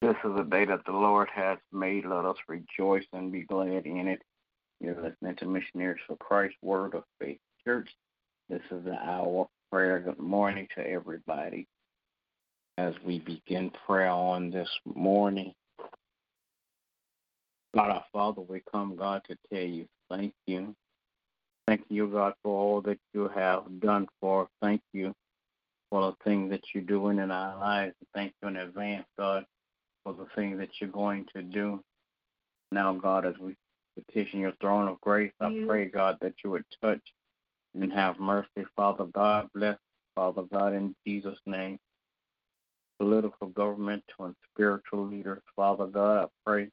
This is a day that the Lord has made. Let us rejoice and be glad in it. You're listening to Missionaries for Christ Word of Faith Church. This is the hour of prayer. Good morning to everybody. As we begin prayer on this morning, God our Father, we come, God, to tell you thank you. Thank you, God, for all that you have done for us. Thank you for the things that you're doing in our lives. Thank you in advance, God, for the things that you're going to do. Now, God, as we petition your throne of grace, I pray, God, that you would touch and have mercy, Father God. Bless, Father God, in Jesus' name. Political, governmental, and spiritual leaders, Father God, I pray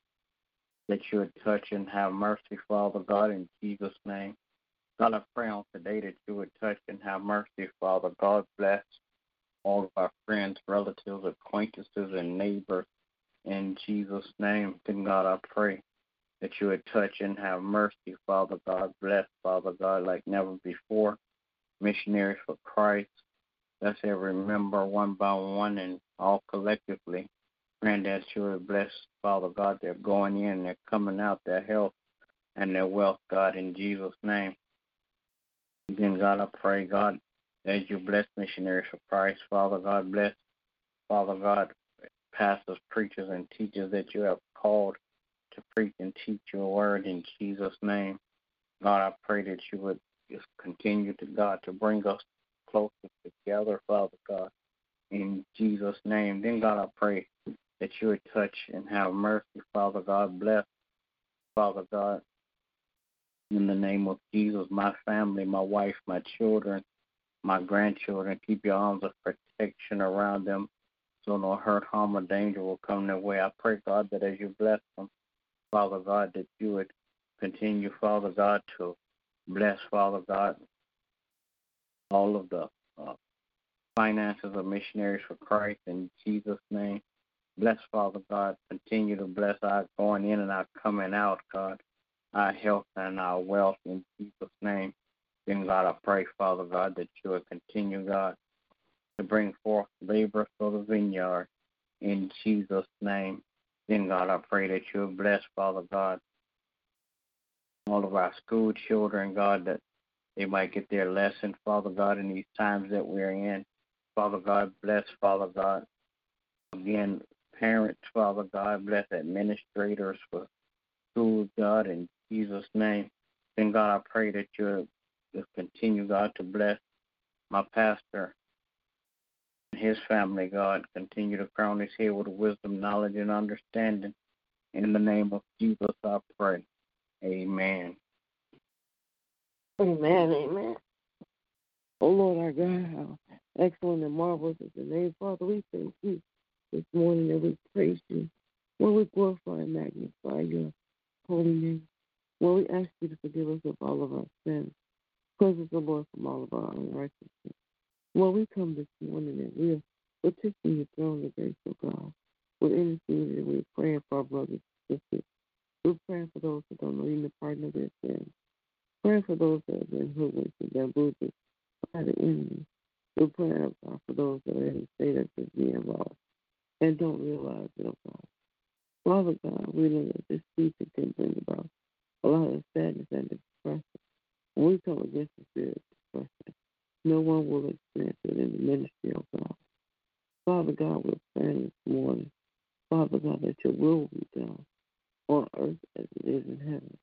that you would touch and have mercy, Father God, in Jesus' name. God, I pray on today that you would touch and have mercy, Father God. Bless all of our friends, relatives, acquaintances, and neighbors in Jesus' name. Then, God, I pray that you would touch and have mercy, Father God. Bless, Father God, like never before. Missionaries for Christ. Let's every member one by one and all collectively that you would bless, Father God, they're going in, they're coming out, their health and their wealth, God, in Jesus' name. Again, God, I pray, God, as you bless missionaries for Christ, Father God, bless, Father God, pastors, preachers, and teachers that you have called to preach and teach your word in Jesus' name. God, I pray that you would just continue to, God, to bring us closer together, Father God, in Jesus' name. Then, God, I pray that you would touch and have mercy, Father God. Bless, Father God, in the name of Jesus, my family, my wife, my children, my grandchildren. Keep your arms of protection around them so no hurt, harm, or danger will come their way. I pray, God, that as you bless them, Father God, that you would continue, Father God, to bless, Father God, all of the uh, finances of missionaries for Christ in Jesus' name. Bless, Father God. Continue to bless our going in and our coming out, God, our health and our wealth in Jesus' name. Then, God, I pray, Father God, that you will continue, God, to bring forth labor for the vineyard in Jesus' name. Then, God, I pray that you will bless, Father God, all of our school children, God, that they might get their lesson, Father God, in these times that we're in. Father God, bless, Father God. Again, parents, Father God, bless administrators for schools, God, in Jesus' name. Then, God, I pray that you'll continue, God, to bless my pastor his family, God. Continue to crown his head with wisdom, knowledge, and understanding. In the name of Jesus, I pray. Amen. Amen, amen. Oh Lord our God, how excellent and marvelous is the name, Father. We thank you this morning and we praise you. When we glorify and magnify your holy name. When we ask you to forgive us of all of our sins, cleanse us, Lord, from all of our unrighteousness. When we come this morning and we are petitioning your throne of grace, O God, with anything that we're praying for our brothers and sisters. We're praying for those that don't know even the pardon of their sins. Praying for those that have been hoodwinked and bamboozled by the enemy. We're praying oh God, for those that are in the state of being lost and don't realize it, oh God. Father God, we know that this season can bring about a lot of sadness and depression. When we come against the spirit of depression, no one will experience it in the ministry, oh God. Father God, we're praying this morning, Father God, that your will be done on earth as it is in heaven.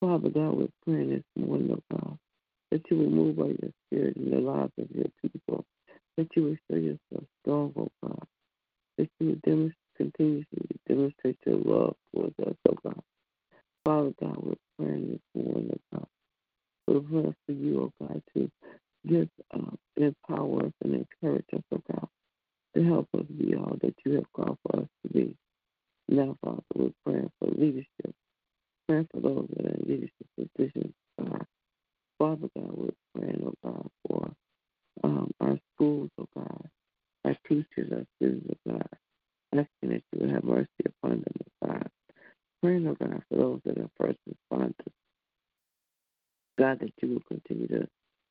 Father God, we're praying this morning, oh God, that you will move by your spirit in the lives of your people, that you will show yourself strong, oh God, that you would demonstrate, continuously demonstrate your love towards us, oh God. Father God, we're praying this morning, oh God. We're praying for you, oh God, to just uh, empower us and encourage us, oh God, to help us be a all that you have called for us to be. Now, Father, we're praying for leadership, praying for those that are in leadership positions. God. Father God, we're praying, oh God, for um, our schools, oh God, our teachers, our students, oh God, asking that you would have mercy upon them, oh God. Praying, oh God, for those that are first responders. God, that you will continue to,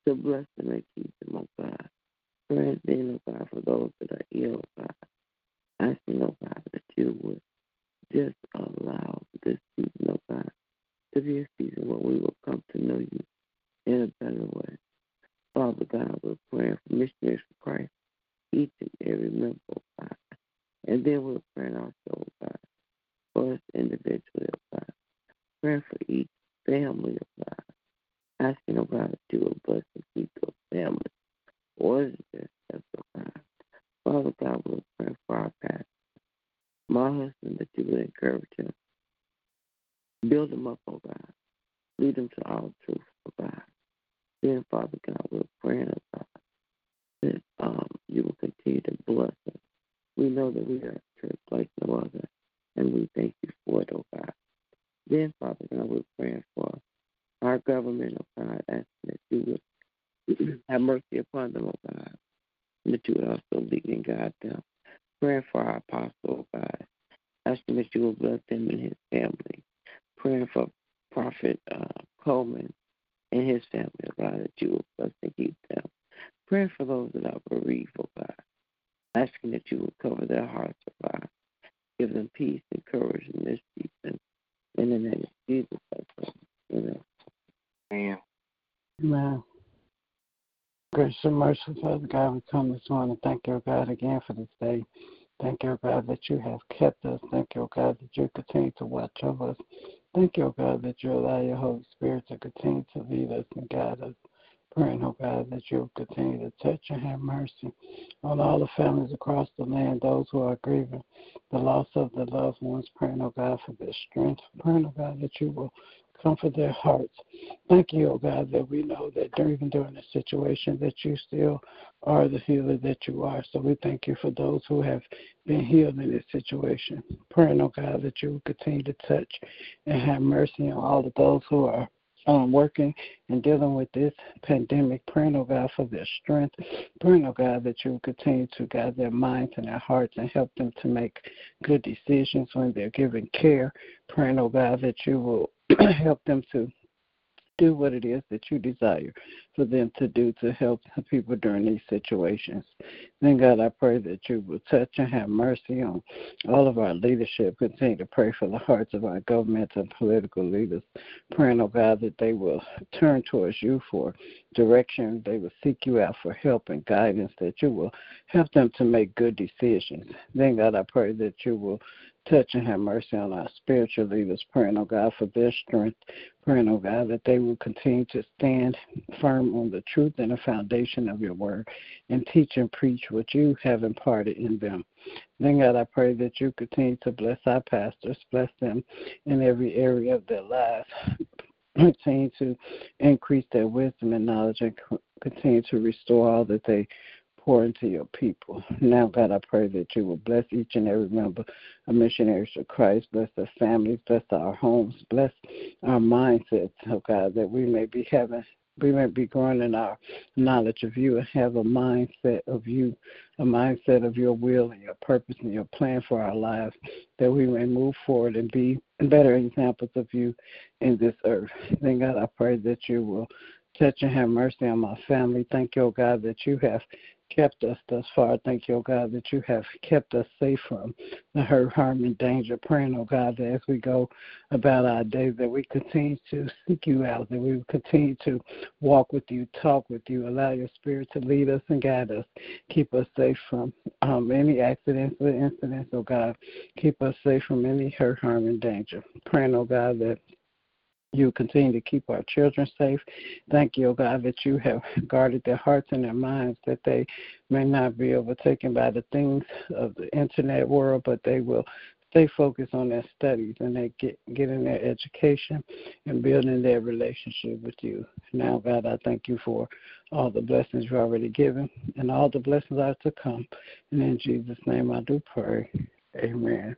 to bless them and keep them, oh God. Praying then, oh God, for those that are ill, oh God. Asking, oh God, that you would just allow this season, oh God, to be a season where we will come to know you in a better way. Father God, we're praying for missionaries for Christ, each and every member, oh God. And then we're praying also, oh God, for us individually, oh God. Praying for each family, oh God. Asking, oh God, that you will bless and keep those families. Order their steps, oh God. Father God, we're praying for our pastor. My husband, that you would encourage him. Build him up, oh God. Lead him to all truth, oh God. Then, Father God, we're praying, oh that um, you will continue to bless us. We know that we are church like no other, and we thank you for it, oh God. Then, Father God, we're praying for our government, oh God, asking that you would have mercy upon them, oh God, and that you would also lead and guide them. Praying for our apostle, oh God, asking that you will bless him and his family. Praying for Prophet uh, Coleman and his family, oh God, that you will bless and keep them. Praying for those that are bereaved, oh God, asking that you will cover their hearts, oh God. Give them peace and courage in this season. In the name of Jesus, I pray. Amen. Amen. Amen. Gracious and merciful Father God, we come this morning. Thank you, God, again for this day. Thank you, God, that you have kept us. Thank you, God, that you continue to watch over us. Thank you, God, that you allow your Holy Spirit to continue to lead us and guide us. Praying, oh God, that you'll continue to touch and have mercy on all the families across the land, those who are grieving the loss of their loved ones. Praying, oh God, for their strength. Praying, oh God, that you will comfort their hearts. Thank you, oh God, that we know that even during this situation that you still are the healer that you are. So we thank you for those who have been healed in this situation. Praying, oh God, that you will continue to touch and have mercy on all of those who are um, working and dealing with this pandemic, praying, oh God, for their strength. Praying, oh God, that you will continue to guide their minds and their hearts and help them to make good decisions when they're giving care. Praying, oh God, that you will help them to do what it is that you desire for them to do to help people during these situations. Then, God, I pray that you will touch and have mercy on all of our leadership. Continue to pray for the hearts of our government and political leaders. Praying, oh God, that they will turn towards you for direction. They will seek you out for help and guidance, that you will help them to make good decisions. Then, God, I pray that you will touch and have mercy on our spiritual leaders, praying, oh God, for their strength, praying, oh God, that they will continue to stand firm on the truth and the foundation of your word and teach and preach what you have imparted in them. Then, God, I pray that you continue to bless our pastors, bless them in every area of their lives. Continue to increase their wisdom and knowledge and continue to restore all that they pour into your people. Now, God, I pray that you will bless each and every member of Missionaries for Christ. Bless their families, bless our homes, bless our mindsets, oh God, that we may be having we may be growing in our knowledge of you and have a mindset of you, a mindset of your will and your purpose and your plan for our lives, that we may move forward and be better examples of you in this earth. Then, God, I pray that you will touch and have mercy on my family. Thank you, oh God, that you have kept us thus far. Thank you, oh God, that you have kept us safe from the hurt, harm, and danger. Praying, oh God, that as we go about our day, that we continue to seek you out, that we continue to walk with you, talk with you, allow your spirit to lead us and guide us. Keep us safe from um, any accidents or incidents, oh God. Keep us safe from any hurt, harm, and danger. Praying, oh God, that you continue to keep our children safe. Thank you, oh God, that you have guarded their hearts and their minds, that they may not be overtaken by the things of the internet world, but they will stay focused on their studies and they get getting their education and building their relationship with you. Now, God, I thank you for all the blessings you've already given and all the blessings are to come. And in Jesus' name I do pray. Amen.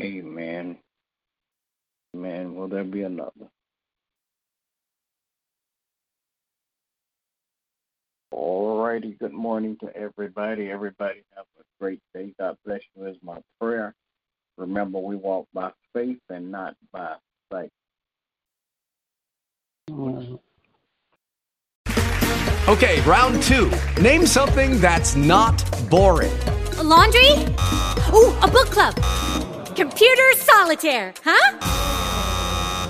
Amen. Amen. Will there be another? All righty. Good morning to everybody. Everybody have a great day. God bless you is my prayer. Remember, we walk by faith and not by sight. Okay, round two. Name something that's not boring. A laundry? Ooh, a book club. Computer solitaire, huh?